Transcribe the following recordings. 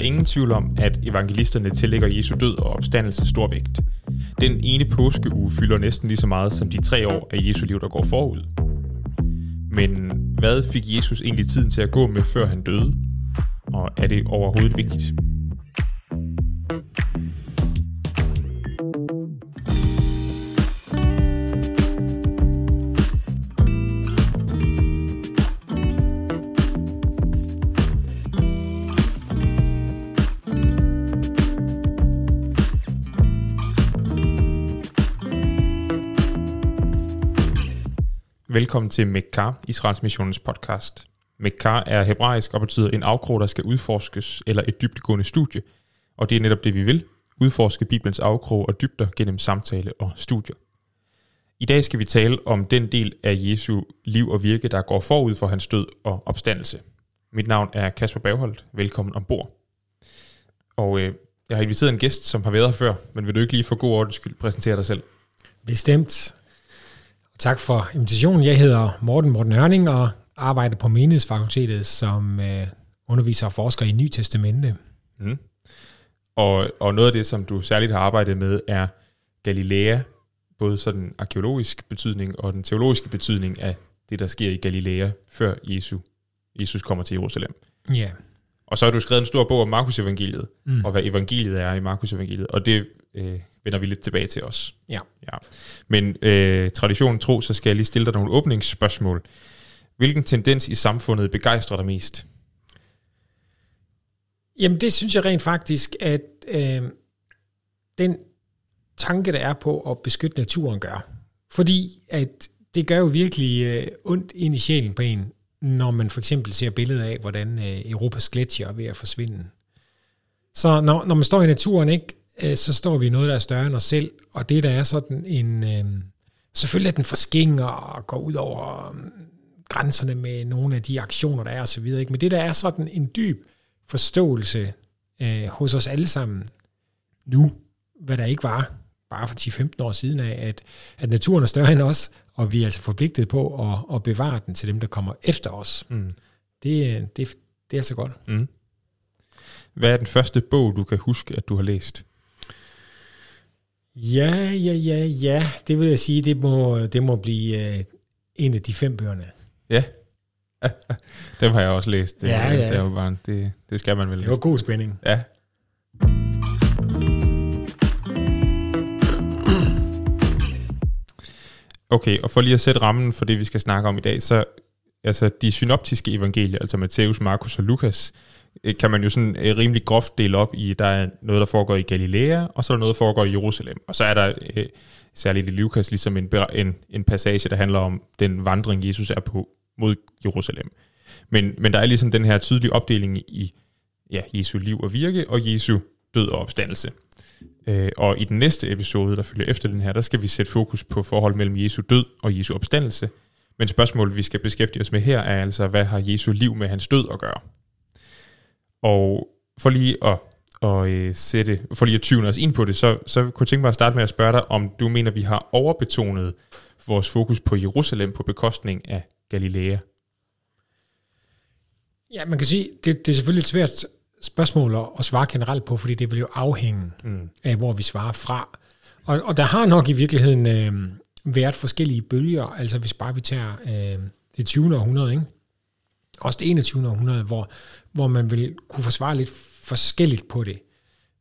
Er ingen tvivl om, at evangelisterne tillægger Jesu død og opstandelse stor vægt. Den ene påskeuge fylder næsten lige så meget som de tre år af Jesu liv, der går forud. Men hvad fik Jesus egentlig tiden til at gå med, før han døde? Og er det overhovedet vigtigt? Velkommen til Mekka, Israels Missionens podcast. Mekka er hebraisk og betyder en afkrog, der skal udforskes, eller et dybdegående studie. Og det er netop det, vi vil. Udforske Bibelens afkrog og dybder gennem samtale og studier. I dag skal vi tale om den del af Jesu liv og virke, der går forud for hans død og opstandelse. Mit navn er Kasper Bagholdt. Velkommen ombord. Og øh, jeg har inviteret en gæst, som har været her før, men vil du ikke lige for god ordens skyld præsentere dig selv? Bestemt. Tak for invitationen. Jeg hedder Morten Morten Hørning og arbejder på Menighedsfakultetet som øh, underviser og forsker i Ny Testamente. Mm. Og, og noget af det, som du særligt har arbejdet med, er Galilea, både sådan arkeologisk betydning og den teologiske betydning af det, der sker i Galilea, før Jesu, Jesus kommer til Jerusalem. Ja. Og så har du skrevet en stor bog om Markus evangeliet, mm. og hvad evangeliet er i Markus evangeliet, og det øh, vender vi lidt tilbage til os. Ja. ja. Men øh, traditionen tro, så skal jeg lige stille dig nogle åbningsspørgsmål. Hvilken tendens i samfundet begejstrer dig mest? Jamen det synes jeg rent faktisk, at øh, den tanke, der er på at beskytte naturen, gør. Fordi at det gør jo virkelig øh, ondt ind i sjælen på en, når man for eksempel ser billeder af, hvordan øh, Europas gletsjer er ved at forsvinde. Så når, når man står i naturen, ikke, øh, så står vi i noget, der er større end os selv, og det der er sådan en... Øh, selvfølgelig er den forskinger og går ud over øh, grænserne med nogle af de aktioner, der er osv., ikke? men det der er sådan en dyb forståelse øh, hos os alle sammen nu, hvad der ikke var bare for 10-15 år siden af, at, at naturen er større end os, og vi er altså forpligtet på at, at bevare den til dem, der kommer efter os. Mm. Det, det, det er så godt. Mm. Hvad er den første bog, du kan huske, at du har læst? Ja, ja, ja, ja. Det vil jeg sige, det må, det må blive uh, en af de fem bøgerne. Ja. Dem har jeg også læst. Det, ja, ja. Det, er jo bare, det, det skal man vel læse. Det var god spænding. Ja. Okay, og for lige at sætte rammen for det, vi skal snakke om i dag, så altså de synoptiske evangelier, altså Matthæus, Markus og Lukas, Øh, Øh, kan man jo sådan øh, rimelig groft dele op i, der er noget, der foregår i Galilea, og så er der noget, der foregår i Jerusalem. Og så er der øh, særligt i Lukas ligesom en, en, en passage, der handler om den vandring, Jesus er på mod Jerusalem. Men, men der er ligesom den her tydelige opdeling i ja, Jesu liv og virke, og Jesu død og opstandelse. Øh, og i den næste episode, der følger efter den her, der skal vi sætte fokus på forhold mellem Jesu død og Jesu opstandelse. Men spørgsmålet, vi skal beskæftige os med her, er altså, hvad har Jesu liv med hans død at gøre? Og for lige at, at øh, sætte, for lige at tyve os ind på det, så, så kunne jeg tænke mig at starte med at spørge dig, om du mener, vi har overbetonet vores fokus på Jerusalem på bekostning af Galilea? Ja, man kan sige, det, det er selvfølgelig et svært spørgsmål at, svare generelt på, fordi det vil jo afhænge mm. af, hvor vi svarer fra. Og, og der har nok i virkeligheden øh, været forskellige bølger, altså hvis bare vi tager øh, det 20. århundrede, ikke? Også det 21. århundrede, hvor, hvor man vil kunne forsvare lidt forskelligt på det.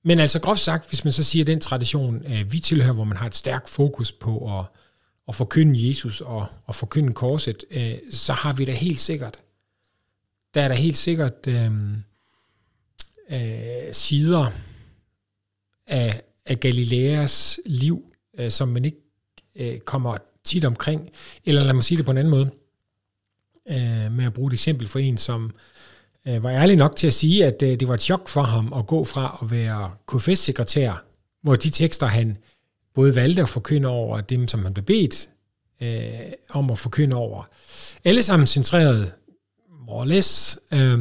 Men altså groft sagt, hvis man så siger, at den tradition, øh, vi tilhører, hvor man har et stærkt fokus på at, at forkynde Jesus og, at forkynde korset, øh, så har vi da helt sikkert, der er der helt sikkert øh, øh, sider af, af Galileas liv, øh, som man ikke øh, kommer tit omkring. Eller lad mig sige det på en anden måde øh, med at bruge et eksempel for en, som øh, var ærlig nok til at sige, at øh, det var et chok for ham at gå fra at være KFS-sekretær, hvor de tekster, han både valgte at forkynde over, dem, som han blev bedt øh, om at forkynde over, alle sammen centreret more less, øh,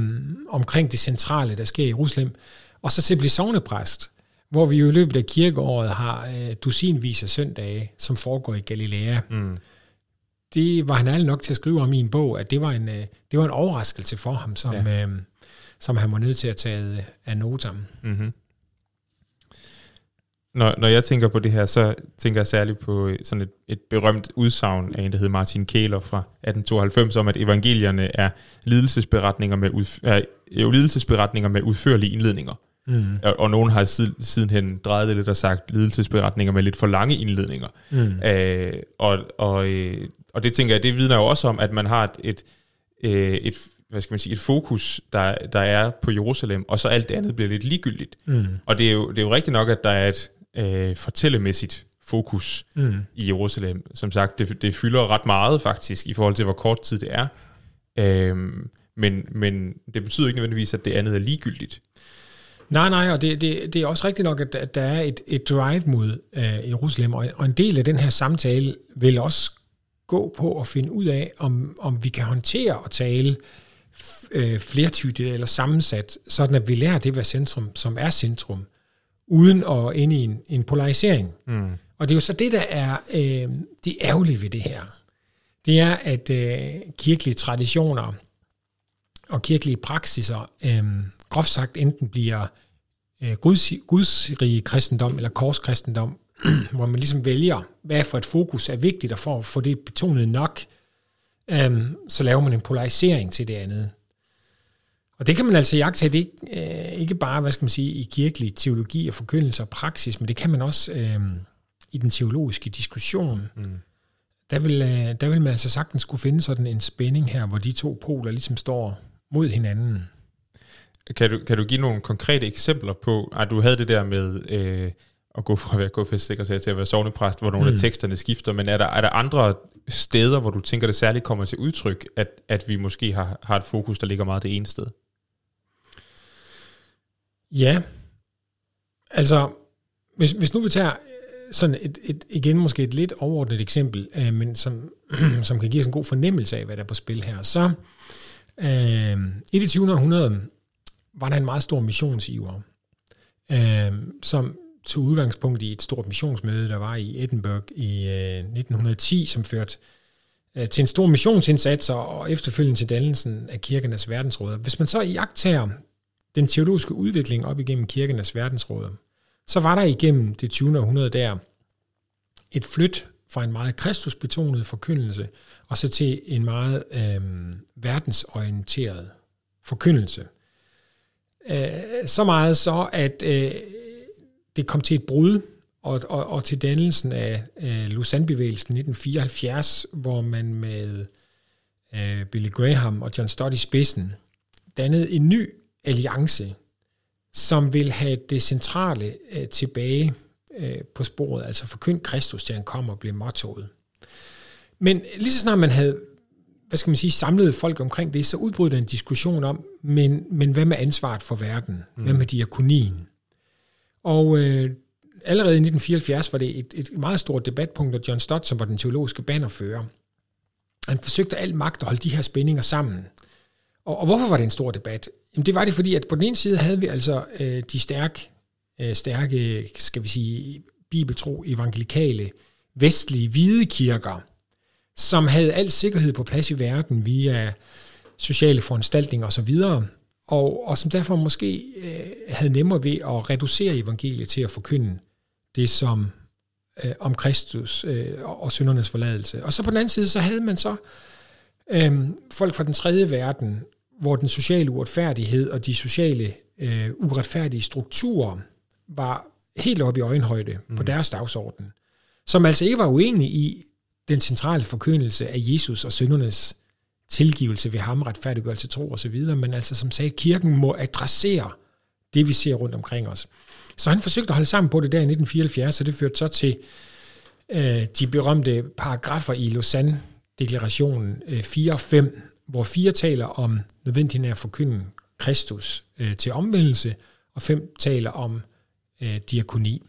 omkring det centrale, der sker i Jerusalem, og så til at blive sovnepræst, hvor vi jo i løbet af kirkeåret har øh, dusinvis af søndage, som foregår i Galilea. Mm det var han ærlig nok til at skrive om i en bog, at det var en, øh, det var en overraskelse for ham som, ja. øh, som han var nødt til at tage af notam. Mm-hmm. Når, når jeg tænker på det her, så tænker jeg særligt på sådan et, et berømt udsagn af en, der hedder Martin Kæler fra 1892, om at evangelierne er lidelsesberetninger med, udf- er, er lidelsesberetninger med udførlige indledninger. Mm. Og, og nogen har siden, sidenhen drejet det lidt og sagt lidelsesberetninger med lidt for lange indledninger. Mm. Øh, og, og, øh, og det tænker jeg, det vidner jo også om, at man har et, et, øh, et hvad skal man sige, et fokus, der, der er på Jerusalem, og så alt det andet bliver lidt ligegyldigt. Mm. Og det er, jo, det er jo rigtigt nok, at der er et øh, fortællemæssigt fokus mm. i Jerusalem. Som sagt, det, det fylder ret meget faktisk, i forhold til, hvor kort tid det er. Øhm, men, men det betyder ikke nødvendigvis, at det andet er ligegyldigt. Nej, nej, og det, det, det er også rigtigt nok, at, at der er et, et drive mod øh, Jerusalem, og, og en del af den her samtale vil også gå på at finde ud af, om, om vi kan håndtere at tale øh, flertydigt eller sammensat, sådan at vi lærer det være centrum, som er centrum, uden at ind i en, en polarisering. Mm. Og det er jo så det, der er øh, det ærgerlige ved det her. Det er, at øh, kirkelige traditioner og kirkelige praksiser øh, groft sagt enten bliver øh, guds, gudsrige kristendom eller korskristendom, hvor man ligesom vælger, hvad for et fokus er vigtigt, og for at få det betonet nok, øh, så laver man en polarisering til det andet. Og det kan man altså jagte det ikke, øh, ikke bare, hvad skal man sige, i kirkelig teologi og forkyndelse og praksis, men det kan man også øh, i den teologiske diskussion. Mm. Der, vil, øh, der vil man altså sagtens skulle finde sådan en spænding her, hvor de to poler ligesom står mod hinanden. Kan du, kan du give nogle konkrete eksempler på, at du havde det der med øh, at gå fra at være KFS-sekretær til at være sovnepræst, hvor nogle mm. af teksterne skifter, men er der, er der andre steder, hvor du tænker, det særligt kommer til udtryk, at, at vi måske har, har et fokus, der ligger meget det ene sted? Ja, altså, hvis, hvis nu vi tager sådan et, et, igen måske et lidt overordnet eksempel, øh, men som, som kan give os en god fornemmelse af, hvad der er på spil her, så øh, i det 20. århundrede var der en meget stor missionsiver, øh, som tog udgangspunkt i et stort missionsmøde, der var i Edinburgh i øh, 1910, som førte øh, til en stor missionsindsats og efterfølgende til dannelsen af kirkernes verdensråd. Hvis man så iagtager den teologiske udvikling op igennem kirkernes verdensråd, så var der igennem det 20. århundrede der et flyt fra en meget kristusbetonet forkyndelse, og så til en meget øh, verdensorienteret forkyndelse. Øh, så meget så, at øh, det kom til et brud, og, og, og til dannelsen af øh, Lausanne-bevægelsen 1974, hvor man med øh, Billy Graham og John Stott i spidsen dannede en ny alliance, som vil have det centrale øh, tilbage øh, på sporet, altså forkynd Kristus, til han kommer og bliver mottoet. Men lige så snart man havde hvad skal man sige, samlet folk omkring det, så udbrød der en diskussion om, men, men hvad med ansvaret for verden? Mm. Hvad med diakonien? Og øh, allerede i 1974 var det et, et meget stort debatpunkt, og John Stott, som var den teologiske bannerfører, han forsøgte alt magt at holde de her spændinger sammen. Og, og hvorfor var det en stor debat? Jamen det var det, fordi at på den ene side havde vi altså øh, de stærke, øh, stærke, skal vi sige, bibeltro, evangelikale, vestlige, hvide kirker, som havde al sikkerhed på plads i verden via sociale foranstaltninger osv., og, og som derfor måske øh, havde nemmere ved at reducere evangeliet til at forkynde det som øh, om Kristus øh, og syndernes forladelse. Og så på den anden side, så havde man så øh, folk fra den tredje verden, hvor den sociale uretfærdighed og de sociale øh, uretfærdige strukturer var helt oppe i øjenhøjde mm. på deres dagsorden, som altså ikke var uenige i den centrale forkyndelse af Jesus og syndernes tilgivelse ved ham, retfærdiggørelse, tro osv., men altså som sagde, kirken må adressere det, vi ser rundt omkring os. Så han forsøgte at holde sammen på det der i 1974, så det førte så til øh, de berømte paragrafer i Lausanne-deklarationen øh, 4 og 5, hvor 4 taler om nødvendigheden af at forkynde Kristus øh, til omvendelse, og 5 taler om øh, diakoni.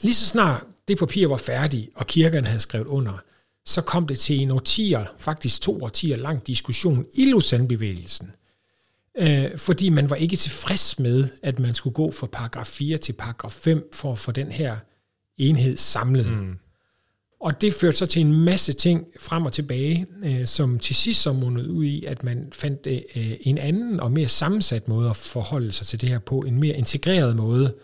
Lige så snart det papir var færdigt, og kirkerne havde skrevet under, så kom det til en årtier, faktisk to årtier lang diskussion i Lausanne-bevægelsen. Øh, fordi man var ikke tilfreds med, at man skulle gå fra paragraf 4 til paragraf 5 for at få den her enhed samlet. Mm. Og det førte så til en masse ting frem og tilbage, øh, som til sidst så mundede ud i, at man fandt øh, en anden og mere sammensat måde at forholde sig til det her på, en mere integreret måde,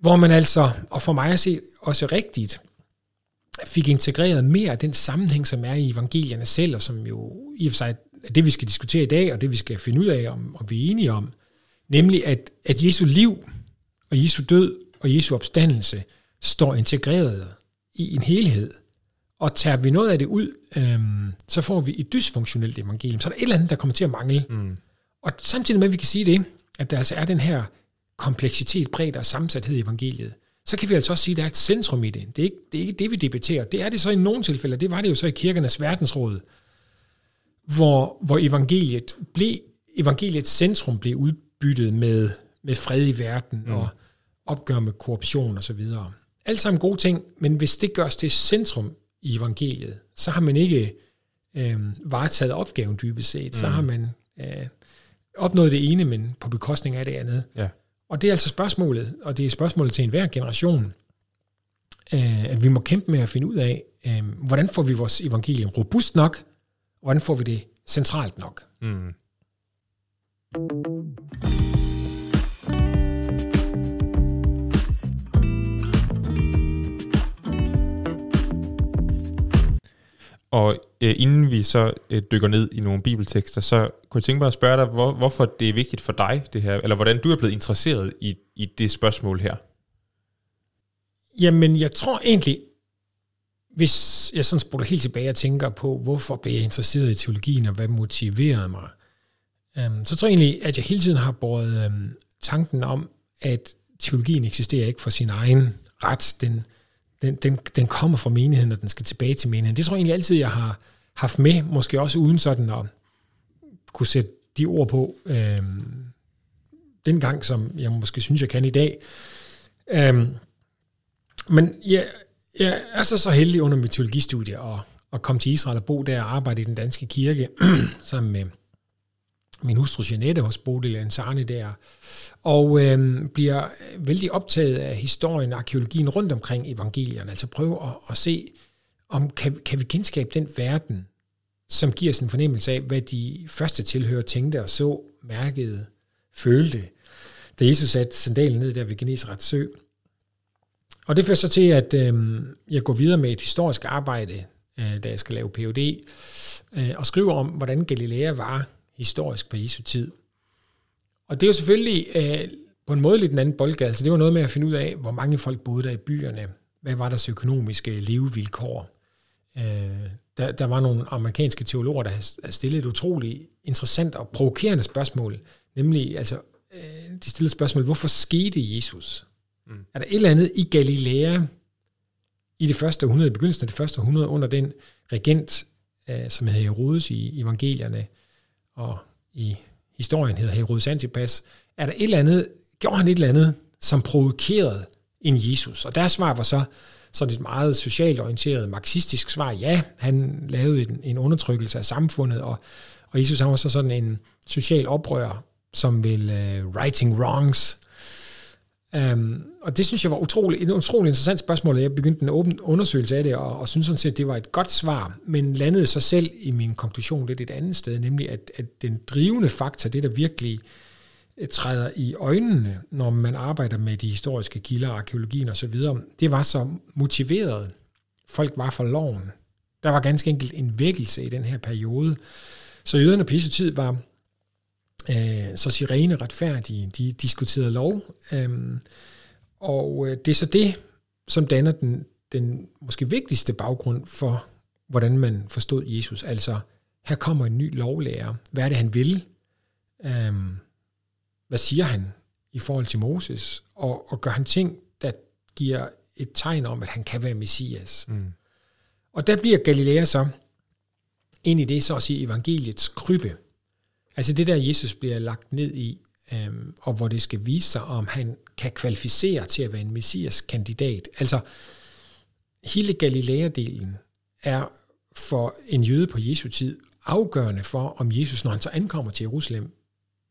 hvor man altså, og for mig at se også rigtigt, fik integreret mere af den sammenhæng, som er i evangelierne selv, og som jo i og for sig er det, vi skal diskutere i dag, og det, vi skal finde ud af, om, om vi er enige om, nemlig at, at Jesu liv og Jesu død og Jesu opstandelse står integreret i en helhed. Og tager vi noget af det ud, øhm, så får vi et dysfunktionelt evangelium. Så er der et eller andet, der kommer til at mangle. Mm. Og samtidig med, at vi kan sige det, at der altså er den her kompleksitet, bredde og sammensathed i evangeliet, så kan vi altså også sige, at der er et centrum i det. Det er, ikke, det er ikke det, vi debatterer. Det er det så i nogle tilfælde, det var det jo så i kirkernes verdensråd, hvor, hvor evangeliet blev, evangeliets centrum blev udbyttet med, med fred i verden mm. og opgør med korruption og så videre. Alt sammen gode ting, men hvis det gørs til centrum i evangeliet, så har man ikke øh, varetaget opgaven dybest set. Mm. Så har man øh, opnået det ene, men på bekostning af det andet. Ja. Og det er altså spørgsmålet, og det er spørgsmålet til enhver generation, øh, at vi må kæmpe med at finde ud af, øh, hvordan får vi vores evangelium robust nok, og hvordan får vi det centralt nok. Mm. Og øh, inden vi så øh, dykker ned i nogle bibeltekster, så kunne jeg tænke mig at spørge dig, hvor, hvorfor det er vigtigt for dig, det her, eller hvordan du er blevet interesseret i, i det spørgsmål her. Jamen, jeg tror egentlig, hvis jeg sådan spoler helt tilbage og tænker på, hvorfor blev jeg interesseret i teologien, og hvad motiverede mig, øhm, så tror jeg egentlig, at jeg hele tiden har båret øhm, tanken om, at teologien eksisterer ikke for sin egen ret. Den, den, den, den kommer fra menigheden, og den skal tilbage til menigheden. Det tror jeg egentlig altid, jeg har haft med, måske også uden sådan at kunne sætte de ord på, øh, dengang, som jeg måske synes, jeg kan i dag. Øh, men jeg, jeg er så så heldig under mit teologistudie at, at komme til Israel og bo der og arbejde i den danske kirke, sammen med min hustru Jeanette hos Bodil Ansarne der, og øh, bliver vældig optaget af historien og arkeologien rundt omkring evangelierne, altså prøve at, at se, om kan, kan vi kendskabe den verden, som giver os en fornemmelse af, hvad de første tilhører tænkte og så, mærkede, følte, da Jesus satte sandalen ned der ved Genesarets sø. Og det fører så til, at øh, jeg går videre med et historisk arbejde, øh, da jeg skal lave Ph.D., øh, og skriver om, hvordan Galilea var historisk på Jesu tid. Og det er jo selvfølgelig øh, på en måde lidt en anden boldgade. Altså det var noget med at finde ud af, hvor mange folk boede der i byerne. Hvad var deres økonomiske levevilkår? Øh, der, der var nogle amerikanske teologer, der havde stillet et utroligt interessant og provokerende spørgsmål. Nemlig, altså, øh, de stillede spørgsmål, hvorfor skete Jesus? Mm. Er der et eller andet i Galilea i det første århundrede, i begyndelsen af det første århundrede, under den regent, øh, som hedder Herodes i evangelierne, og i historien hedder Herodes Antipas, er der et eller andet, gjorde han et eller andet, som provokerede en Jesus? Og deres svar var så sådan et meget socialt orienteret, marxistisk svar. Ja, han lavede en, en undertrykkelse af samfundet, og, og Jesus han var så sådan en social oprør, som vil uh, øh, righting wrongs, Um, og det synes jeg var utrolig, et utroligt interessant spørgsmål, jeg begyndte en åben undersøgelse af det, og, og synes sådan set, at det var et godt svar, men landede sig selv i min konklusion lidt et andet sted, nemlig at, at den drivende faktor, det der virkelig øh, træder i øjnene, når man arbejder med de historiske kilder, arkeologien osv., det var så motiveret. Folk var for loven. Der var ganske enkelt en vækkelse i den her periode. Så jøderne på tid var øh, så sirene retfærdige. De diskuterede lov, øh, og det er så det, som danner den, den måske vigtigste baggrund for, hvordan man forstod Jesus. Altså, her kommer en ny lovlærer. Hvad er det, han vil? Øh, hvad siger han i forhold til Moses? Og, og gør han ting, der giver et tegn om, at han kan være Messias. Mm. Og der bliver Galilea så ind i det, så at sige, evangeliets krybbe. Altså det der, Jesus bliver lagt ned i, øhm, og hvor det skal vise sig, om han kan kvalificere til at være en messias-kandidat. Altså hele Galilea-delen er for en jøde på Jesu tid afgørende for, om Jesus, når han så ankommer til Jerusalem,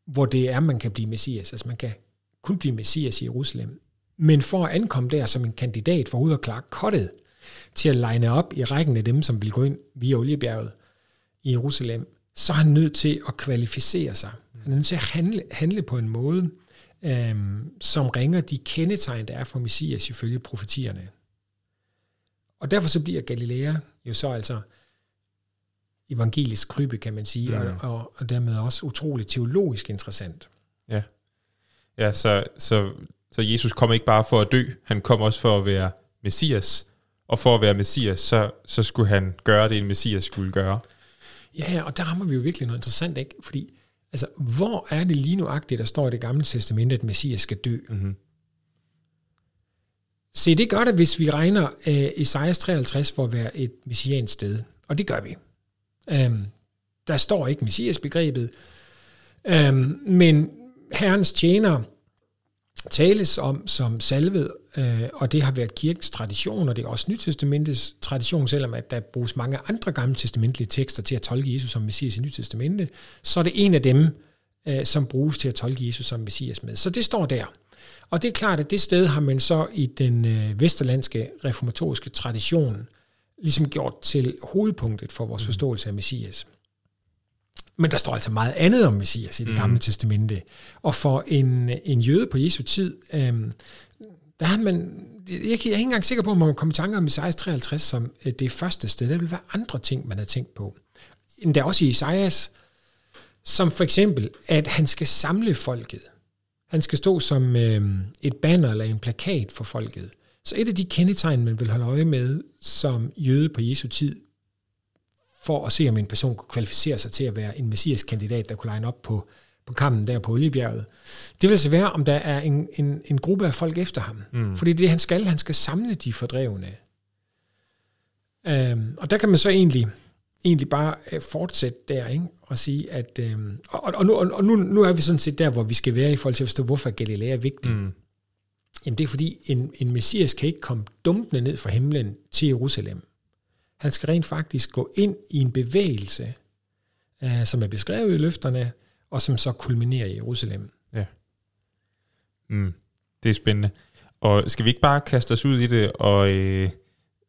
hvor det er, man kan blive messias. Altså man kan kun blive messias i Jerusalem. Men for at ankomme der som en kandidat for ud og klare kottet, til at line op i rækken af dem, som vil gå ind via oliebjerget i Jerusalem, så er han nødt til at kvalificere sig. Han er nødt til at handle, handle på en måde, øhm, som ringer de kendetegn, der er for Messias ifølge profetierne. Og derfor så bliver Galilea jo så altså evangelisk krybe, kan man sige, mm. og, og, og dermed også utroligt teologisk interessant. Ja, ja så, så, så Jesus kom ikke bare for at dø, han kom også for at være Messias, og for at være Messias, så, så skulle han gøre det, en Messias skulle gøre. Ja, og der rammer vi jo virkelig noget interessant, ikke? Fordi, altså, hvor er det lige nuagtigt, der står i det gamle testamente, at Messias skal dø? Mm-hmm. Se, det gør det, hvis vi regner uh, Esajas 53 for at være et messiansk sted. Og det gør vi. Um, der står ikke Messias-begrebet. Um, men Herrens tjener tales om som salvet, øh, og det har været kirkens tradition, og det er også Nytestamentets tradition, selvom at der bruges mange andre gamle testamentlige tekster til at tolke Jesus som Messias i Nytestamentet, så er det en af dem, øh, som bruges til at tolke Jesus som Messias med. Så det står der. Og det er klart, at det sted har man så i den øh, vesterlandske reformatoriske tradition ligesom gjort til hovedpunktet for vores mm. forståelse af Messias. Men der står altså meget andet om Messias i det gamle mm. testamente. Og for en, en jøde på Jesu tid, øhm, der har man, jeg, jeg er ikke engang sikker på, om man kommer i tanke om Isaias 53 som øh, det første sted. Der vil være andre ting, man har tænkt på. Endda også i Isaias, som for eksempel, at han skal samle folket. Han skal stå som øh, et banner eller en plakat for folket. Så et af de kendetegn, man vil holde øje med som jøde på Jesu tid, for at se, om en person kunne kvalificere sig til at være en messias-kandidat, der kunne line op på, på kampen der på Oliebjerget. Det vil altså være, om der er en, en, en gruppe af folk efter ham. Mm. Fordi det han skal, han skal samle de fordrevne. Øhm, og der kan man så egentlig, egentlig bare øh, fortsætte der, ikke? og sige, at... Øhm, og og, nu, og nu, nu er vi sådan set der, hvor vi skal være i forhold til at forstå, hvorfor Galilea er vigtig. Mm. Jamen det er fordi, en, en messias kan ikke komme dumpende ned fra himlen til Jerusalem. Han skal rent faktisk gå ind i en bevægelse, øh, som er beskrevet i løfterne, og som så kulminerer i Jerusalem. Ja. Mm, det er spændende. Og skal vi ikke bare kaste os ud i det og, øh,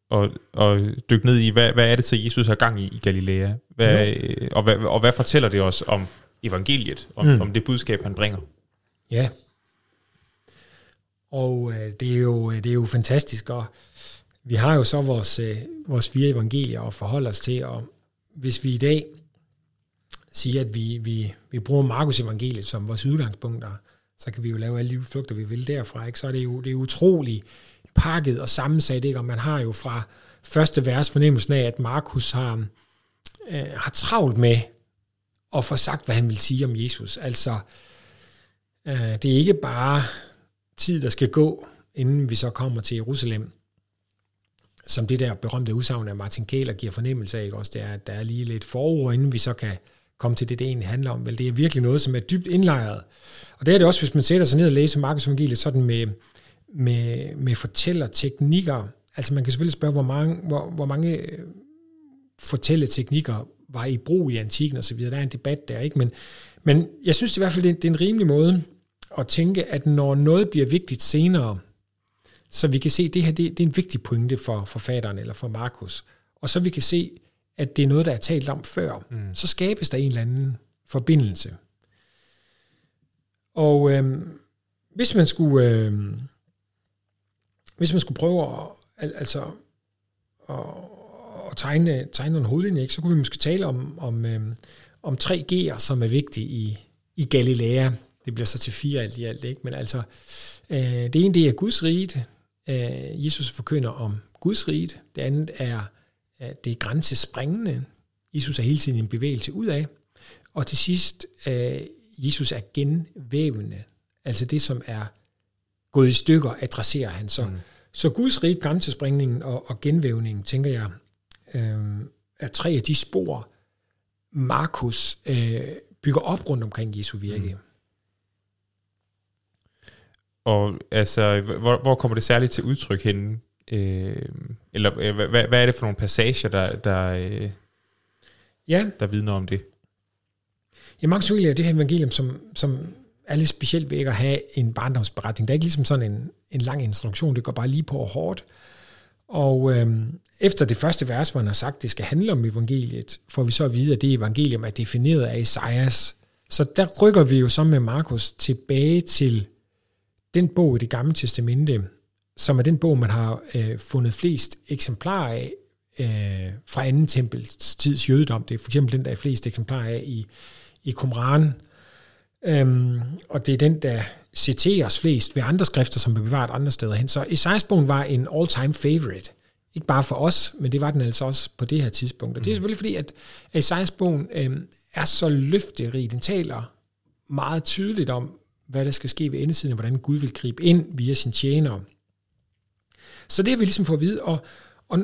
og, og dykke ned i, hvad, hvad er det så Jesus har gang i i Galilea? Hvad, øh, og, hvad, og hvad fortæller det os om evangeliet, om, mm. om det budskab, han bringer? Ja. Og øh, det, er jo, det er jo fantastisk, og vi har jo så vores, øh, vores fire evangelier at forholde os til, og hvis vi i dag sige, at vi, vi, vi bruger Markus evangeliet som vores udgangspunkter, så kan vi jo lave alle de flugter, vi vil derfra. Ikke? Så er det jo det er utroligt pakket og sammensat, ikke? og man har jo fra første vers fornemmelsen af, at Markus har, øh, har travlt med at få sagt, hvad han vil sige om Jesus. Altså, øh, det er ikke bare tid, der skal gå, inden vi så kommer til Jerusalem som det der berømte udsagn af Martin Kæler giver fornemmelse af, ikke? også det er, at der er lige lidt forår, inden vi så kan komme til det, det egentlig handler om. Vel, det er virkelig noget, som er dybt indlejret. Og det er det også, hvis man sætter sig ned og læser Markus Evangeliet sådan med, med, med fortællerteknikker. Altså man kan selvfølgelig spørge, hvor mange, hvor, hvor mange øh, fortælleteknikker var i brug i antikken osv. Der er en debat der, ikke? Men, men jeg synes i hvert fald, det er, det er en rimelig måde at tænke, at når noget bliver vigtigt senere, så vi kan se, at det her det, det er en vigtig pointe for forfatteren eller for Markus. Og så vi kan se, at det er noget, der er talt om før. Mm. Så skabes der en eller anden forbindelse. Og øhm, hvis man skulle øhm, hvis man skulle prøve at, al, altså, at, at tegne, tegne en hovedlinje, så kunne vi måske tale om, om, øhm, om tre G'er, som er vigtige i, i Galilea. Det bliver så til fire alt i alt, ikke? men altså, øh, det ene det er Guds rige, øh, Jesus forkynder om Guds rige. Det andet er, det er grænsespringende. Jesus er hele tiden en bevægelse ud af. Og til sidst, øh, Jesus er genvævende. Altså det, som er gået i stykker, adresserer han så. Mm. Så Guds rige, grænsespringningen og, og genvævningen, tænker jeg, øh, er tre af de spor, Markus øh, bygger op rundt omkring Jesu virke. Mm. Og altså, hvor, hvor kommer det særligt til udtryk henne? Øh, eller øh, hvad, hvad er det for nogle passager, der, der, øh, ja. der vidner om det? Ja, Markus Evangelium er det her evangelium, som, som er lidt specielt ved ikke at have en barndomsberetning. Det er ikke ligesom sådan en, en lang instruktion, det går bare lige på og hårdt. Og øhm, efter det første vers, hvor han har sagt, at det skal handle om evangeliet, får vi så at vide, at det evangelium er defineret af Esajas. Så der rykker vi jo så med Markus tilbage til den bog i det gamle testamente, som er den bog, man har øh, fundet flest eksemplarer af øh, fra anden tempels tids jødedom. Det er for eksempel den, der er flest eksemplarer af i, i Qumran. Øhm, og det er den, der citeres flest ved andre skrifter, som er bevaret andre steder hen. Så Esajas-bogen var en all-time favorite. Ikke bare for os, men det var den altså også på det her tidspunkt. Og det er mm. selvfølgelig fordi, at Esajas-bogen øhm, er så løfterig. Den taler meget tydeligt om, hvad der skal ske ved endetiden, og hvordan Gud vil gribe ind via sin tjenere. Så det har vi ligesom fået at vide, og, og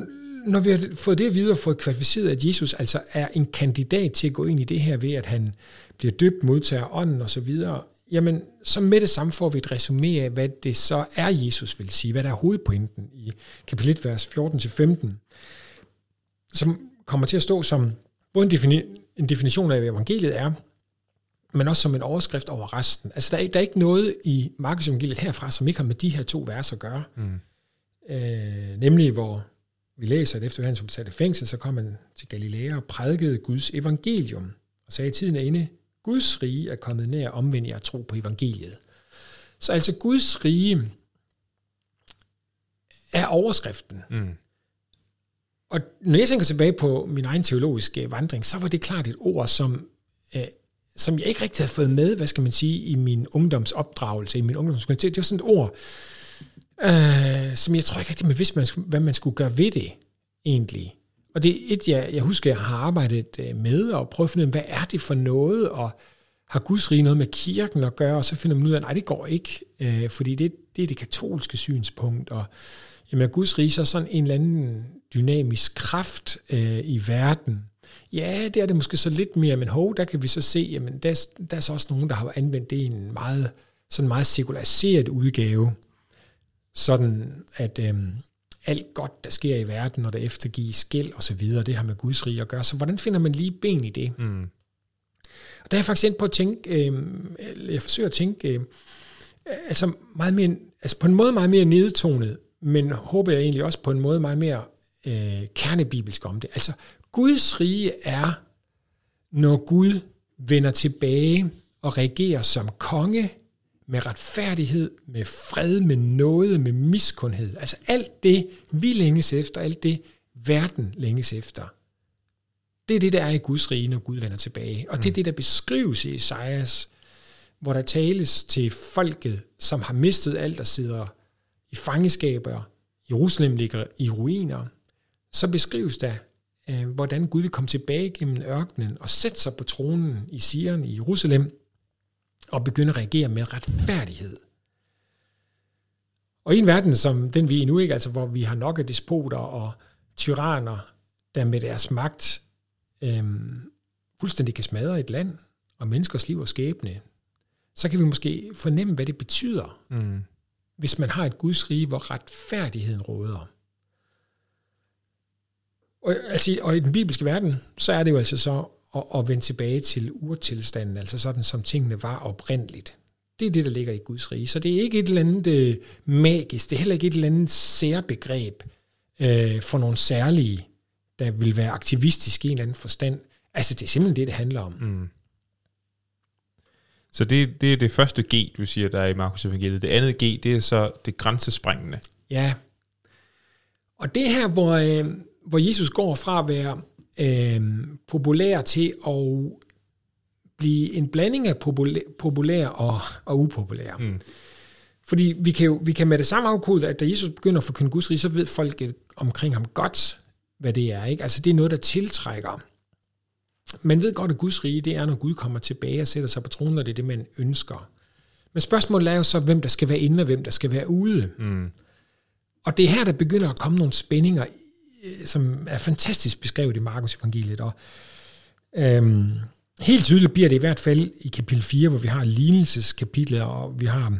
når vi har fået det at vide og fået kvalificeret, at Jesus altså er en kandidat til at gå ind i det her ved, at han bliver døbt, modtager ånden osv., jamen så med det samme får vi et resumé af, hvad det så er, Jesus vil sige, hvad der er hovedpointen i kapitel 1, vers 14-15, som kommer til at stå som både en, defini- en definition af, hvad evangeliet er, men også som en overskrift over resten. Altså der er, der er ikke noget i Markus evangeliet herfra, som ikke har med de her to vers at gøre. Mm. Øh, nemlig hvor vi læser, at efter han blev sat i fængsel, så kom han til Galilea og prædikede Guds evangelium, og sagde, at tiden er inde, Guds rige er kommet nær omvendt jer tro på evangeliet. Så altså Guds rige er overskriften. Mm. Og når jeg tænker tilbage på min egen teologiske vandring, så var det klart et ord, som, øh, som jeg ikke rigtig havde fået med, hvad skal man sige, i min ungdomsopdragelse, i min ungdomsskolen. Det var sådan et ord, øh, som jeg tror ikke rigtig, man vidste, man skulle, hvad man skulle gøre ved det egentlig. Og det er et, jeg, jeg husker, jeg har arbejdet øh, med og prøvet at finde ud af, hvad er det for noget, og har Guds rige noget med kirken at gøre, og så finder man ud af, nej, det går ikke, øh, fordi det, det er det katolske synspunkt, og jamen, er Guds rige så sådan en eller anden dynamisk kraft øh, i verden? Ja, det er det måske så lidt mere, men hov, der kan vi så se, jamen, der, der er så også nogen, der har anvendt det i en meget, sådan meget sekulariseret udgave sådan at øhm, alt godt, der sker i verden, når der eftergives gæld og så videre, det har med Guds rige at gøre. Så hvordan finder man lige ben i det? Mm. Og der er jeg faktisk ind på at tænke, øhm, jeg forsøger at tænke, øhm, altså, meget mere, altså på en måde meget mere nedtonet, men håber jeg egentlig også på en måde meget mere øh, kernebibelsk om det. Altså, Guds rige er, når Gud vender tilbage og regerer som konge med retfærdighed, med fred, med noget, med miskundhed. Altså alt det, vi længes efter, alt det, verden længes efter. Det er det, der er i Guds rige, når Gud vender tilbage. Og det er mm. det, der beskrives i Esajas, hvor der tales til folket, som har mistet alt, der sidder i fangeskaber. Jerusalem ligger i ruiner. Så beskrives der, øh, hvordan Gud vil komme tilbage gennem ørkenen og sætte sig på tronen i Sion i Jerusalem, og begynde at reagere med retfærdighed. Og i en verden som den vi er nu ikke, altså hvor vi har nok af despoter og tyranner, der med deres magt øhm, fuldstændig kan smadre et land og menneskers liv og skæbne, så kan vi måske fornemme, hvad det betyder, mm. hvis man har et Guds rige, hvor retfærdigheden råder. Og, altså, og i den bibelske verden, så er det jo altså så og, og vende tilbage til urtilstanden, altså sådan som tingene var oprindeligt. Det er det, der ligger i Guds rige. Så det er ikke et eller andet øh, magisk, det er heller ikke et eller andet særbegreb øh, for nogle særlige, der vil være aktivistiske i en eller anden forstand. Altså det er simpelthen det, det handler om. Mm. Så det, det er det første G, du siger, der er i Markus Evangeliet. Det andet G, det er så det grænsespringende. Ja. Og det her, hvor, øh, hvor Jesus går fra at være øh, populær til at blive en blanding af populær, populær og, og upopulær. Mm. Fordi vi kan jo vi kan med det samme afkode, at da Jesus begynder at forkynde Guds rige, så ved folk omkring ham godt, hvad det er. Ikke? Altså det er noget, der tiltrækker. Man ved godt, at Guds rige, det er, når Gud kommer tilbage og sætter sig på tronen, og det er det, man ønsker. Men spørgsmålet er jo så, hvem der skal være inde, og hvem der skal være ude. Mm. Og det er her, der begynder at komme nogle spændinger som er fantastisk beskrevet i Markus evangeliet. Og, øhm, helt tydeligt bliver det i hvert fald i kapitel 4, hvor vi har lignelseskapitlet, og vi har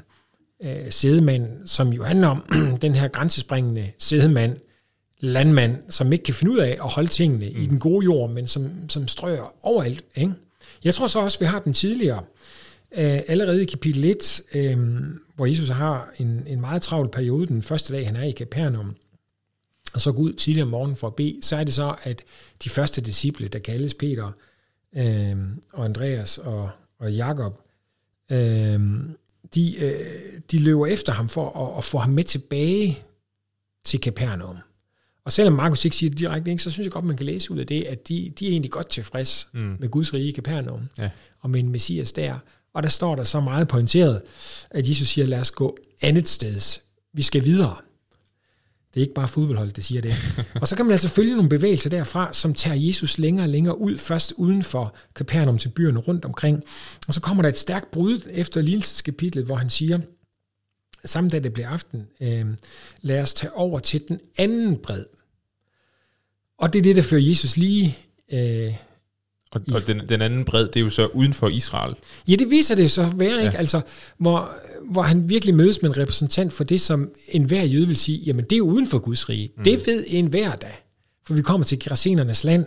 øh, sædemand, som jo handler om den her grænsespringende sædemand, landmand, som ikke kan finde ud af at holde tingene mm. i den gode jord, men som, som strøger overalt. Ikke? Jeg tror så også, vi har den tidligere, øh, allerede i kapitel 1, øh, hvor Jesus har en, en meget travl periode, den første dag, han er i Capernaum, og så gå ud tidligere om morgenen for at bede, så er det så, at de første disciple, der kaldes Peter øh, og Andreas og, og Jakob, øh, de, øh, de løber efter ham for at, at få ham med tilbage til Capernaum. Og selvom Markus ikke siger det direkte, så synes jeg godt, man kan læse ud af det, at de, de er egentlig godt tilfreds mm. med Guds rige i Capernaum, ja. og med en messias der. Og der står der så meget pointeret, at Jesus siger, lad os gå andet sted. Vi skal videre. Det er ikke bare fodboldholdet, der siger det. og så kan man altså følge nogle bevægelser derfra, som tager Jesus længere og længere ud, først uden for Capernaum til byerne rundt omkring. Og så kommer der et stærkt brud efter lidelseskapitlet, hvor han siger, samme dag det bliver aften, øh, lad os tage over til den anden bred. Og det er det, der fører Jesus lige... Øh, og, og den, den anden bred, det er jo så uden for Israel. Ja, det viser det så være, ja. ikke? Altså, hvor, hvor han virkelig mødes med en repræsentant for det, som enhver jøde vil sige, jamen det er uden for Guds rige. Mm. Det ved enhver da. For vi kommer til Gerasenernes land,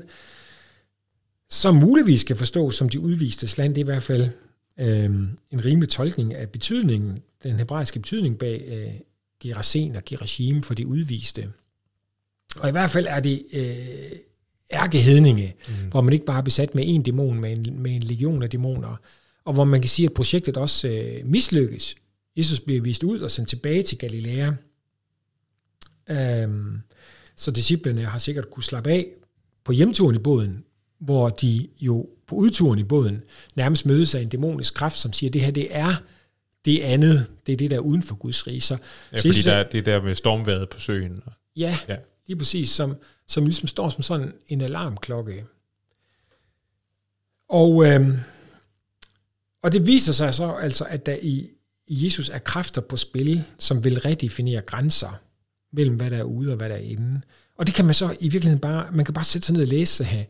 som muligvis kan forstå som de udviste land. Det er i hvert fald øh, en rimelig tolkning af betydningen, den hebraiske betydning bag øh, Gerasen og Gerashim for de udviste. Og i hvert fald er det øh, ærkehedninge, mm. hvor man ikke bare er besat med en dæmon, med en, med en legion af dæmoner, og hvor man kan sige, at projektet også øh, mislykkes. Jesus bliver vist ud og sendt tilbage til Galilea. Um, så disciplene har sikkert kunne slappe af på hjemturen i båden, hvor de jo på udturen i båden nærmest mødes af en dæmonisk kraft, som siger, at det her det er det andet, det er det der uden for Guds rige. Så, ja, så fordi Jesus, der, det er der med stormværet på søen. Ja, ja, lige præcis, som, som ligesom står som sådan en alarmklokke. Og, øhm, og det viser sig så altså, at der i, i Jesus er kræfter på spil, som vil redefinere grænser mellem, hvad der er ude og hvad der er inde. Og det kan man så i virkeligheden bare, man kan bare sætte sig ned og læse her,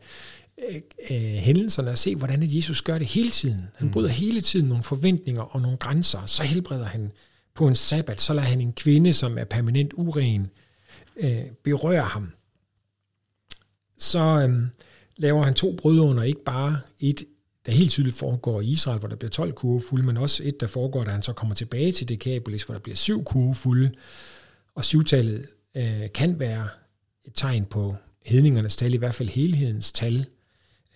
øh, øh, hændelserne og se, hvordan Jesus gør det hele tiden. Han mm. bryder mm. hele tiden nogle forventninger og nogle grænser. Så helbreder han på en sabbat, så lader han en kvinde, som er permanent uren, øh, berører ham. Så øh, laver han to brød under, ikke bare et, der helt tydeligt foregår i Israel, hvor der bliver 12 kurve fulde, men også et, der foregår, da han så kommer tilbage til Decapolis, hvor der bliver syv kurve fulde, og syvtallet øh, kan være et tegn på hedningernes tal, i hvert fald helhedens tal.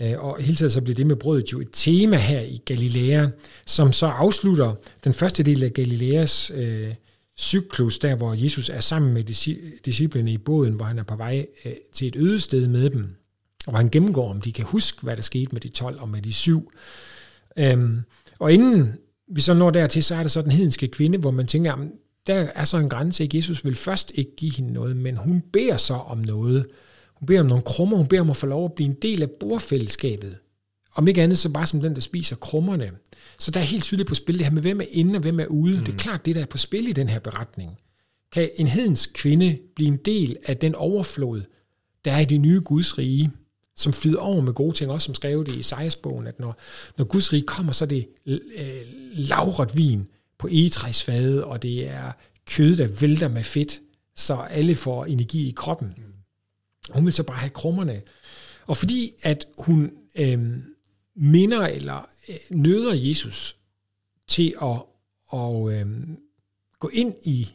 Øh, og hele tiden så bliver det med brødet jo et tema her i Galilea, som så afslutter den første del af Galileas øh, cyklus, der hvor Jesus er sammen med disciplene i båden, hvor han er på vej øh, til et øde sted med dem, og hvor han gennemgår, om de kan huske, hvad der skete med de 12 og med de syv. Øhm, og inden vi så når dertil, så er der så den hedenske kvinde, hvor man tænker, jamen, der er så en grænse, at Jesus vil først ikke give hende noget, men hun beder så om noget. Hun beder om nogle krummer, hun beder om at få lov at blive en del af bordfællesskabet. Om ikke andet, så bare som den, der spiser krummerne. Så der er helt tydeligt på spil det her med, hvem er inde og hvem er ude. Mm. Det er klart, det der er på spil i den her beretning. Kan en hedens kvinde blive en del af den overflod, der er i det nye Guds rige, som flyder over med gode ting, også som skrev det i Sejrsbogen, at når, når Guds rige kommer, så er det øh, lavret vin på egetræsfade, og det er kød, der vælter med fedt, så alle får energi i kroppen. Mm. Hun vil så bare have krummerne. Og fordi at hun øh, minder eller øh, nøder Jesus til at og, øh, gå ind i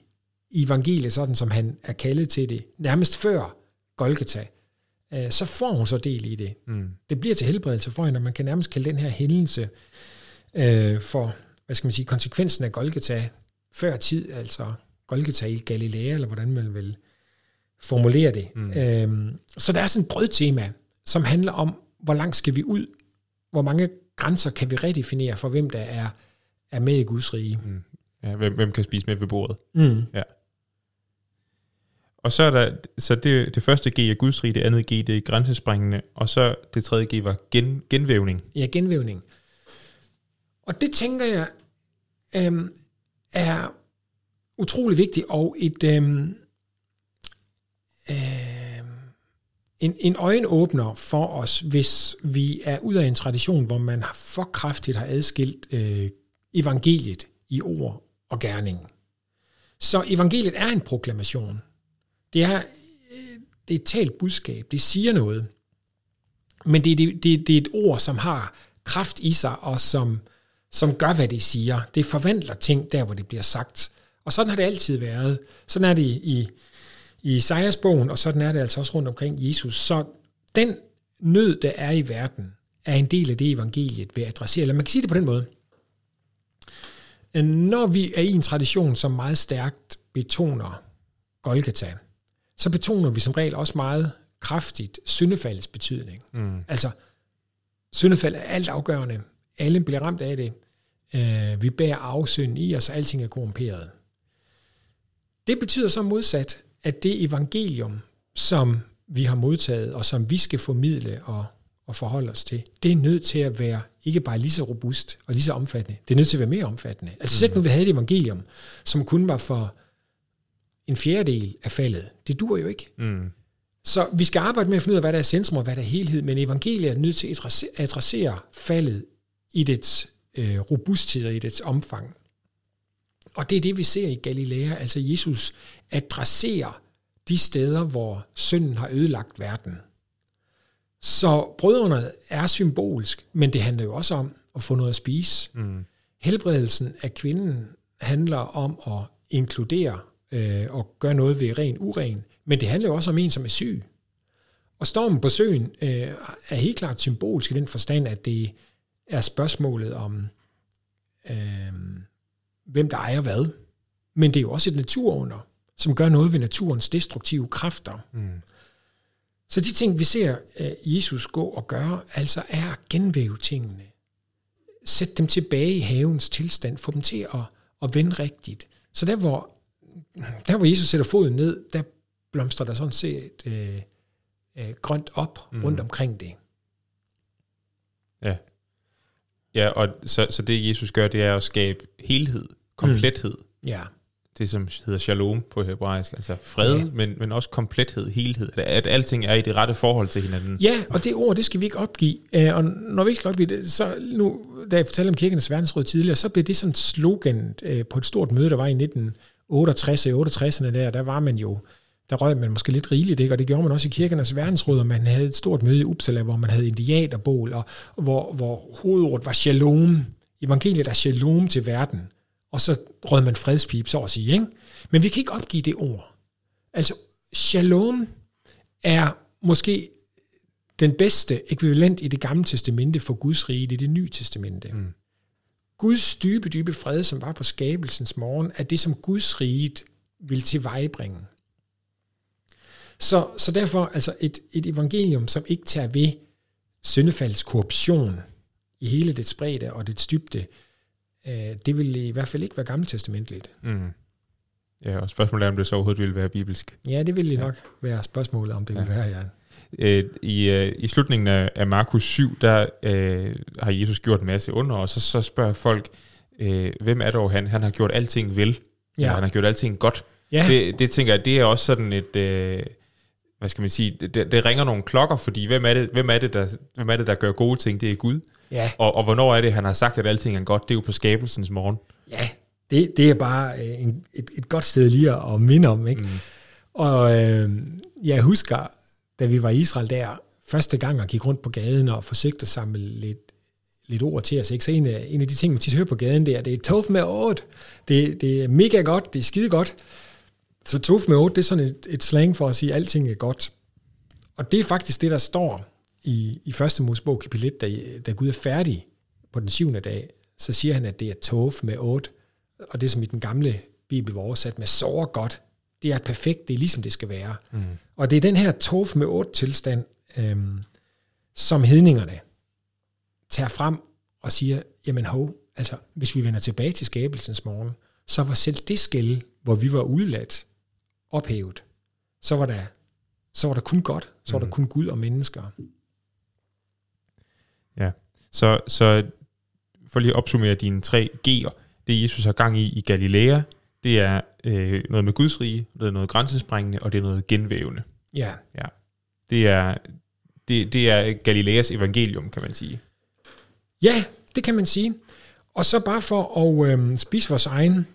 evangeliet, sådan som han er kaldet til det, nærmest før Golgata, øh, så får hun så del i det. Mm. Det bliver til helbredelse for hende, og man kan nærmest kalde den her hændelse øh, for, hvad skal man sige, konsekvensen af Golgata før tid, altså Golgata i Galilea, eller hvordan man vil formulere det. Mm. Øh, så der er sådan et brødtema, som handler om, hvor langt skal vi ud hvor mange grænser kan vi redefinere for, hvem der er, er med i Guds rige. Mm. Ja, hvem, hvem kan spise med ved bordet. Mm. Ja. Og så er der, så det, det første G er Guds rige, det andet G det er grænsesprængende, og så det tredje G var gen, genvævning. Ja, genvævning. Og det tænker jeg øhm, er utrolig vigtigt, og et øhm, øh, en, en øjenåbner for os, hvis vi er ud af en tradition, hvor man for kraftigt har adskilt øh, evangeliet i ord og gerning. Så evangeliet er en proklamation. Det er, øh, det er et talt budskab. Det siger noget. Men det, det, det, det er et ord, som har kraft i sig, og som, som gør, hvad det siger. Det forvandler ting der, hvor det bliver sagt. Og sådan har det altid været. Sådan er det i, i Isaias bogen, og sådan er det altså også rundt omkring Jesus. Så den nød, der er i verden, er en del af det, evangeliet vil adressere. Eller man kan sige det på den måde. Når vi er i en tradition, som meget stærkt betoner Golgata, så betoner vi som regel også meget kraftigt syndefaldets betydning. Mm. Altså, syndefald er alt afgørende. Alle bliver ramt af det. Uh, vi bærer afsynd i os, og alting er korrumperet. Det betyder så modsat, at det evangelium, som vi har modtaget, og som vi skal formidle og, og forholde os til, det er nødt til at være ikke bare lige så robust og lige så omfattende, det er nødt til at være mere omfattende. Altså selv nu vi havde et evangelium, som kun var for en fjerdedel af faldet, det dur jo ikke. Mm. Så vi skal arbejde med at finde ud af, hvad der er centrum og hvad der er helhed, men evangeliet er nødt til at adressere faldet i dets øh, robusthed og i dets omfang. Og det er det, vi ser i Galilea. Altså Jesus adresserer de steder, hvor synden har ødelagt verden. Så brødrene er symbolsk, men det handler jo også om at få noget at spise. Mm. Helbredelsen af kvinden handler om at inkludere øh, og gøre noget ved ren uren, men det handler jo også om en, som er syg. Og stormen på søen øh, er helt klart symbolsk i den forstand, at det er spørgsmålet om, øh, hvem der ejer hvad. Men det er jo også et naturunder, som gør noget ved naturens destruktive kræfter. Mm. Så de ting, vi ser uh, Jesus gå og gøre, altså er at genvæve tingene. Sæt dem tilbage i havens tilstand, få dem til at, at vende rigtigt. Så der hvor, der, hvor Jesus sætter foden ned, der blomstrer der sådan set uh, uh, grønt op mm. rundt omkring det. Ja. Ja, og så, så det Jesus gør, det er at skabe helhed, komplethed. Mm. Ja. Det som hedder shalom på hebraisk, altså fred, ja. men, men også komplethed, helhed, at, at alting er i det rette forhold til hinanden. Ja, og det ord, det skal vi ikke opgive. Uh, og når vi ikke skal opgive det, så nu, da jeg fortalte om kirkenes verdensråd tidligere, så blev det sådan slogan uh, på et stort møde, der var i 1968 og 68'erne der, der var man jo der røg man måske lidt rigeligt, ikke? og det gjorde man også i kirkernes verdensråd, og man havde et stort møde i Uppsala, hvor man havde indiaterbål, og hvor, hvor hovedordet var shalom. Evangeliet er shalom til verden. Og så rød man fredspip, så at sige. Ikke? Men vi kan ikke opgive det ord. Altså, shalom er måske den bedste ekvivalent i det gamle testamente for Guds rige, i det nye testamente. Mm. Guds dybe, dybe fred, som var på skabelsens morgen, er det, som Guds rige vil tilvejebringe. Så, så derfor altså et, et evangelium, som ikke tager ved syndefalds korruption i hele det spredte og det dybde, øh, det vil i hvert fald ikke være gammeltestamentligt. Mm. Ja, og spørgsmålet er, om det så overhovedet ville være bibelsk. Ja, det ville ja. nok være spørgsmålet, om det ja. ville være, ja. Øh, I, øh, I slutningen af, af Markus 7, der øh, har Jesus gjort en masse under, og så, så spørger folk, øh, hvem er dog han? Han har gjort alting vel. Ja. han har gjort alting godt. Ja. Det, det tænker jeg, det er også sådan et... Øh, hvad skal man sige, det, det ringer nogle klokker, fordi hvem er, det, hvem, er det, der, hvem er det, der gør gode ting? Det er Gud. Ja. Og, og hvornår er det, han har sagt, at alting er godt? Det er jo på skabelsens morgen. Ja, det, det er bare øh, en, et, et godt sted lige at, minde om. Ikke? Mm. Og øh, jeg husker, da vi var i Israel der, første gang og gik rundt på gaden og forsøgte at samle lidt, lidt ord til os. Ikke? Så en af, en af de ting, man tit hører på gaden, det er, det er tof med ord. Det, det er mega godt, det er skide godt. Så tuf med 8, det er sådan et, et slang for at sige, at alting er godt. Og det er faktisk det, der står i, i første Mosebog kapitel 1, da, da Gud er færdig på den syvende dag, så siger han, at det er tof med 8, og det som i den gamle bibel var oversat med så godt, det er perfekt, det er ligesom det skal være. Mm. Og det er den her tof med 8 tilstand, øhm, som hedningerne tager frem og siger, jamen hov, altså hvis vi vender tilbage til skabelsens morgen, så var selv det skæld, hvor vi var udladt, ophævet, så var der, så var der kun godt, så var der mm. kun Gud og mennesker. Ja, så, så for lige at opsummere dine tre G'er, det Jesus har gang i i Galilea, det er øh, noget med Guds rige, det er noget grænsesprængende, og det er noget genvævende. Ja. ja. Det, er, det, det er Galileas evangelium, kan man sige. Ja, det kan man sige. Og så bare for at øh, spise vores egen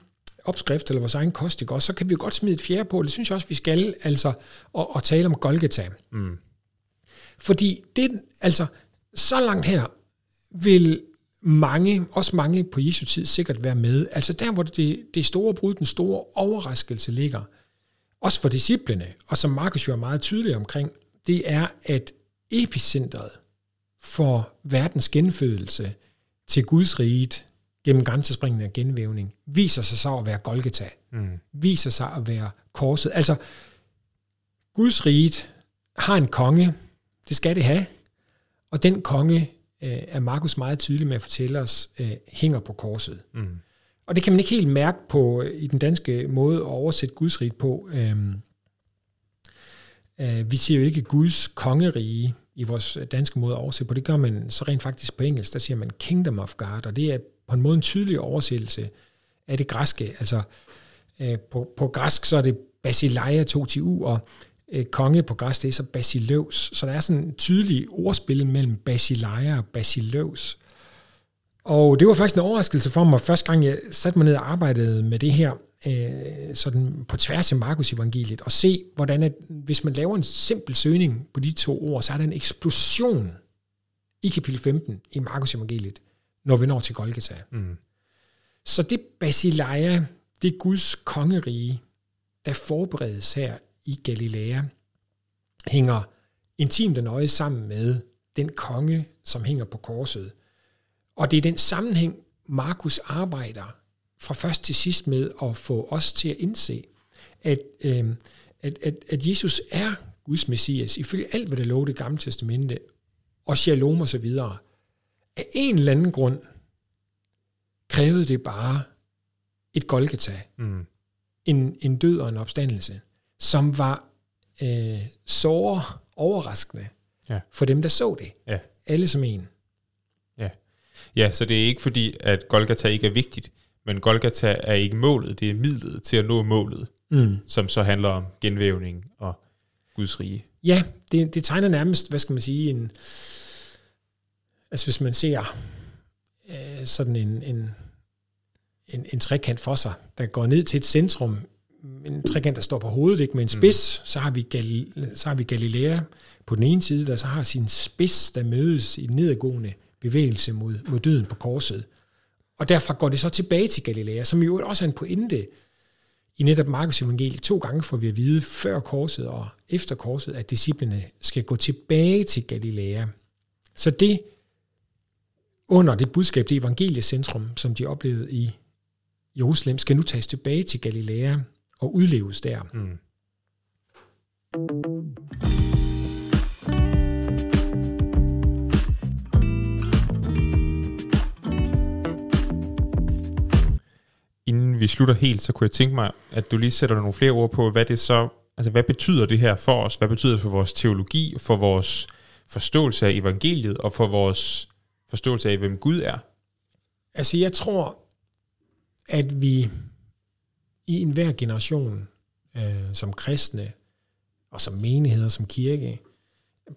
opskrift eller vores egen kost, ikke? så kan vi godt smide et fjerde på. Det synes jeg også, vi skal, altså, og, og tale om Golgata. Mm. Fordi det, altså, så langt her vil mange, også mange på Jesu tid sikkert være med. Altså der, hvor det, det store brud, den store overraskelse ligger. også for disciplene, og som Markus jo er meget tydelig omkring, det er, at epicentret for verdens genfødelse til Guds riget gennem grænsespringende og genvævning, viser sig så at være Golgata. Mm. Viser sig at være korset. Altså, Guds riget har en konge, det skal det have, og den konge øh, er Markus meget tydelig med at fortælle os, øh, hænger på korset. Mm. Og det kan man ikke helt mærke på øh, i den danske måde at oversætte Guds rige på. Øhm, øh, vi siger jo ikke Guds kongerige i vores danske måde at oversætte på. Det gør man så rent faktisk på engelsk. Der siger man Kingdom of God, og det er på en måde en tydelig oversættelse af det græske. Altså øh, på, på græsk så er det Basileia totiu, og øh, konge på græsk det er så Basileus. Så der er sådan en tydelig ordspil mellem Basileia og Basileus. Og det var faktisk en overraskelse for mig, første gang jeg satte mig ned og arbejdede med det her, øh, sådan på tværs af Markus evangeliet, og se, hvordan at, hvis man laver en simpel søgning på de to ord, så er der en eksplosion i kapitel 15 i Markus evangeliet, når vi når til Golgata. Mm. Så det Basileia, det er Guds kongerige, der forberedes her i Galilea, hænger intimt og nøje sammen med den konge, som hænger på korset. Og det er den sammenhæng, Markus arbejder fra først til sidst med at få os til at indse, at, øh, at, at, at Jesus er Guds messias, ifølge alt, hvad der lå det gamle testamente, og shalom og så videre. Af en eller anden grund krævede det bare et Golgata, mm. en, en død og en opstandelse, som var øh, såre overraskende ja. for dem, der så det. Ja. Alle som en. Ja, så det er ikke fordi, at Golgata ikke er vigtigt, men Golgata er ikke målet, det er midlet til at nå målet, mm. som så handler om genvævning og Guds rige. Ja, det, det tegner nærmest, hvad skal man sige, en, altså hvis man ser øh, sådan en, en, en, en trekant for sig, der går ned til et centrum, en trekant, der står på hovedet, ikke, med en spids, mm. så, har vi Gal, så har vi Galilea på den ene side, der så har sin spids, der mødes i den nedadgående bevægelse mod, mod døden på korset. Og derfra går det så tilbage til Galilea, som jo også er en pointe i netop Markus evangeliet. To gange får vi at vide før korset og efter korset, at disciplene skal gå tilbage til Galilea. Så det under det budskab, det evangeliecentrum, som de oplevede i Jerusalem, skal nu tages tilbage til Galilea og udleves der. Mm. inden vi slutter helt, så kunne jeg tænke mig, at du lige sætter nogle flere ord på, hvad det så, altså hvad betyder det her for os? Hvad betyder det for vores teologi, for vores forståelse af evangeliet, og for vores forståelse af, hvem Gud er? Altså jeg tror, at vi i enhver generation, øh, som kristne, og som menigheder, som kirke,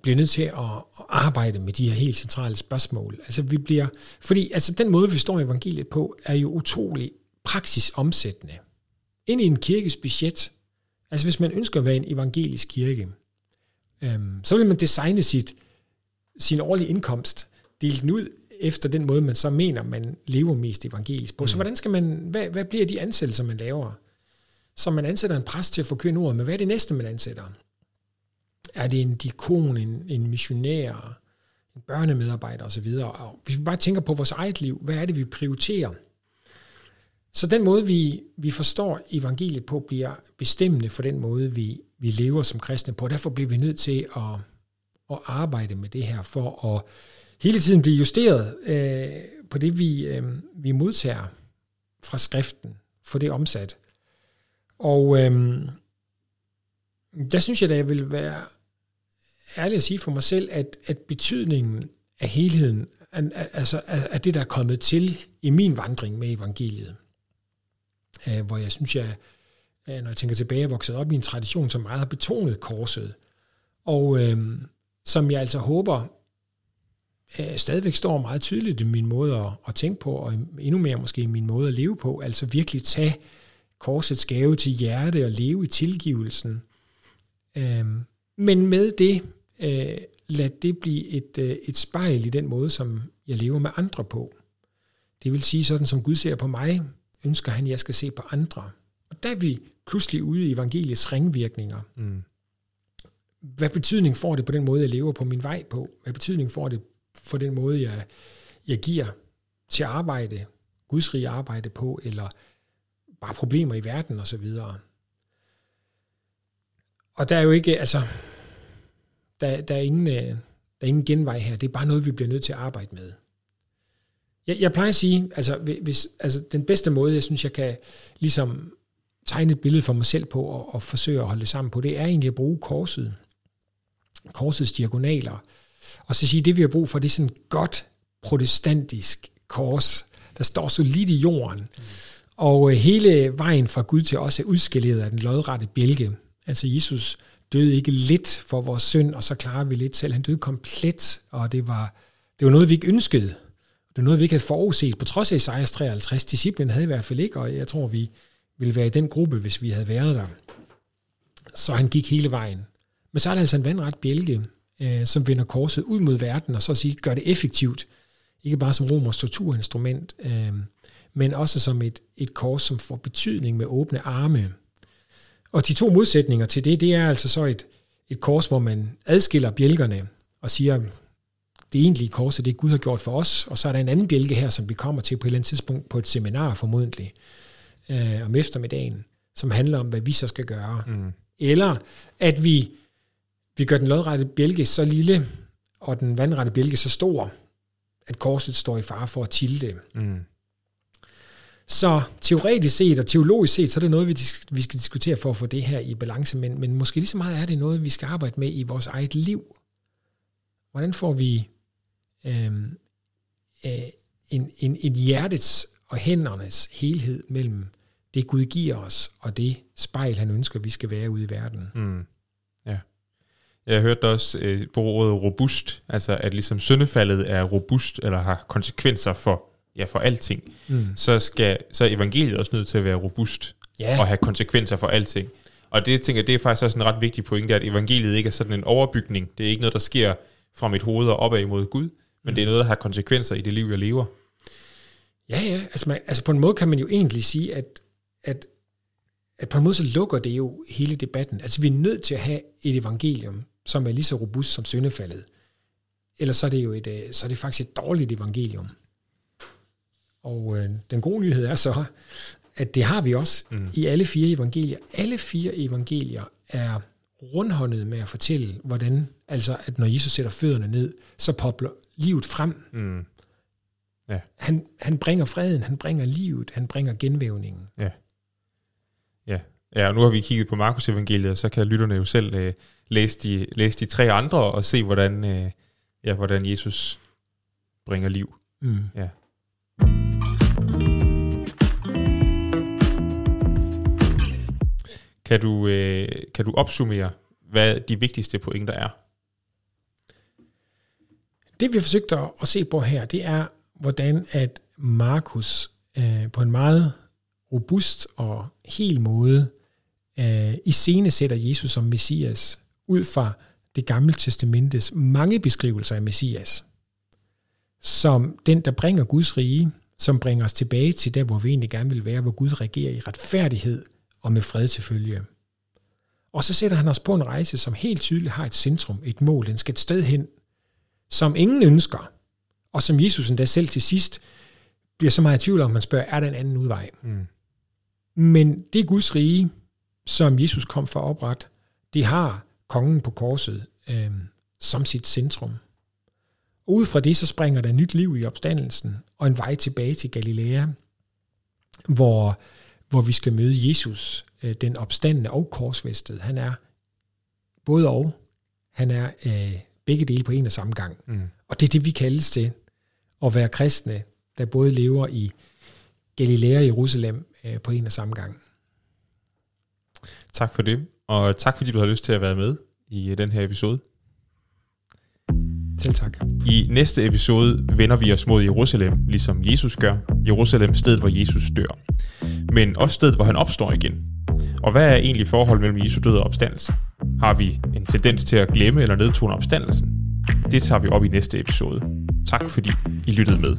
bliver nødt til at, at arbejde med de her helt centrale spørgsmål. Altså vi bliver, fordi altså den måde, vi står i evangeliet på, er jo utrolig praksisomsættende ind i en kirkes budget. Altså hvis man ønsker at være en evangelisk kirke, øhm, så vil man designe sit, sin årlige indkomst, dele den ud efter den måde, man så mener, man lever mest evangelisk på. Mm. Så hvordan skal man, hvad, hvad bliver de ansættelser, man laver? Så man ansætter en præst til at forkynde ordet, men hvad er det næste, man ansætter? Er det en dikon, en, en missionær, en børnemedarbejder osv.? Og hvis vi bare tænker på vores eget liv, hvad er det, vi prioriterer? Så den måde, vi, vi forstår evangeliet på, bliver bestemmende for den måde, vi, vi lever som kristne på. Derfor bliver vi nødt til at, at arbejde med det her, for at hele tiden blive justeret øh, på det, vi, øh, vi modtager fra skriften, for det omsat. Og øh, der synes jeg, da, jeg vil være ærlig at sige for mig selv, at, at betydningen af helheden, altså af det, der er kommet til i min vandring med evangeliet, øh, hvor jeg synes, jeg, øh, når jeg tænker tilbage, er vokset op i en tradition, som meget har betonet korset, og øh, som jeg altså håber øh, stadigvæk står meget tydeligt i min måde at, at tænke på, og endnu mere måske i min måde at leve på, altså virkelig tage korsets gave til hjerte og leve i tilgivelsen. Øh, men med det, øh, lad det blive et, øh, et spejl i den måde, som jeg lever med andre på. Det vil sige sådan, som Gud ser på mig, ønsker han, at jeg skal se på andre. Og der er vi pludselig ude i evangeliets ringvirkninger. Mm. Hvad betydning får det på den måde, jeg lever på min vej på? Hvad betydning får det for den måde, jeg, jeg giver til arbejde, Guds rige arbejde på, eller bare problemer i verden og så videre. Og der er jo ikke, altså, der, der, er ingen, øh, der er ingen genvej her. Det er bare noget, vi bliver nødt til at arbejde med. Jeg, jeg plejer at sige, altså, hvis, altså den bedste måde, jeg synes, jeg kan ligesom tegne et billede for mig selv på og, og forsøge at holde det sammen på, det er egentlig at bruge korset. Korsets diagonaler. Og så sige, det vi har brug for, det er sådan et godt protestantisk kors, der står solidt i jorden. Mm. Og øh, hele vejen fra Gud til os er udskilleret af den lodrette bjælke. Altså Jesus døde ikke lidt for vores synd, og så klarer vi lidt selv. Han døde komplet, og det var, det var noget, vi ikke ønskede. Det var noget, vi ikke havde forudset, på trods af Isaias 53. Disciplen havde i hvert fald ikke, og jeg tror, vi ville være i den gruppe, hvis vi havde været der. Så han gik hele vejen. Men så er der altså en vandret bjælke, øh, som vender korset ud mod verden, og så at sige, gør det effektivt. Ikke bare som romers torturinstrument, øh, men også som et, et kors, som får betydning med åbne arme. Og de to modsætninger til det, det er altså så et, et kors, hvor man adskiller bjælkerne og siger, det egentlige kors er det, Gud har gjort for os, og så er der en anden bjælke her, som vi kommer til på et eller andet tidspunkt på et seminar formodentlig øh, om eftermiddagen, som handler om, hvad vi så skal gøre. Mm. Eller at vi, vi gør den lodrette bjælke så lille, og den vandrette bjælke så stor, at korset står i fare for at tilde. Mm. Så teoretisk set og teologisk set, så er det noget, vi, vi skal diskutere for at få det her i balance, men, men måske lige så meget er det noget, vi skal arbejde med i vores eget liv. Hvordan får vi øhm, øh, en, en, en hjertets og hændernes helhed mellem det, Gud giver os, og det spejl, han ønsker, vi skal være ude i verden. Mm. Jeg hørte også øh, på ordet robust, altså at ligesom syndefaldet er robust, eller har konsekvenser for ja, for alting, mm. så, skal, så er evangeliet også nødt til at være robust yeah. og have konsekvenser for alting. Og det, jeg tænker, det er faktisk også en ret vigtig pointe, at evangeliet ikke er sådan en overbygning. Det er ikke noget, der sker fra mit hoved og opad imod Gud, men mm. det er noget, der har konsekvenser i det liv, jeg lever. Ja, ja. Altså, man, altså på en måde kan man jo egentlig sige, at, at, at på en måde så lukker det jo hele debatten. Altså vi er nødt til at have et evangelium, som er lige så robust som syndefaldet. Ellers så er det jo et, øh, så er det faktisk et dårligt evangelium. Og øh, den gode nyhed er så, at det har vi også mm. i alle fire evangelier. Alle fire evangelier er rundhåndet med at fortælle, hvordan, altså at når Jesus sætter fødderne ned, så popler livet frem. Mm. Ja. Han, han bringer freden, han bringer livet, han bringer genvævningen. Ja. Ja. Ja, og nu har vi kigget på Markus evangeliet, så kan lytterne jo selv øh, læse, de, læse de tre andre og se, hvordan, øh, ja, hvordan Jesus bringer liv. Mm. Ja. Kan du, øh, kan du opsummere, hvad de vigtigste pointer er? Det vi har forsøgt at, se på her, det er, hvordan at Markus øh, på en meget robust og hel måde øh, i scene sætter Jesus som Messias ud fra det gamle testamentes mange beskrivelser af Messias, som den, der bringer Guds rige, som bringer os tilbage til der, hvor vi egentlig gerne vil være, hvor Gud regerer i retfærdighed og med fred til følge. Og så sætter han os på en rejse, som helt tydeligt har et centrum, et mål, den skal et sted hen, som ingen ønsker, og som Jesus endda selv til sidst bliver så meget i tvivl om, man spørger, er der en anden udvej? Mm. Men det Guds rige, som Jesus kom for at oprette, det har kongen på korset øh, som sit centrum. Ud fra det, så springer der nyt liv i opstandelsen, og en vej tilbage til Galilea, hvor hvor vi skal møde Jesus, øh, den opstandende og korsvæstet. Han er både og. Han er øh, begge dele på en og samme gang. Mm. Og det er det, vi kaldes til at være kristne, der både lever i Galilea og Jerusalem øh, på en og samme gang. Tak for det, og tak fordi du har lyst til at være med i øh, den her episode. Selv tak. I næste episode vender vi os mod Jerusalem, ligesom Jesus gør. Jerusalem, stedet hvor Jesus dør. Men også stedet, hvor han opstår igen. Og hvad er egentlig forholdet mellem Jesu død og opstandelse? Har vi en tendens til at glemme eller nedtone opstandelsen? Det tager vi op i næste episode. Tak fordi I lyttede med.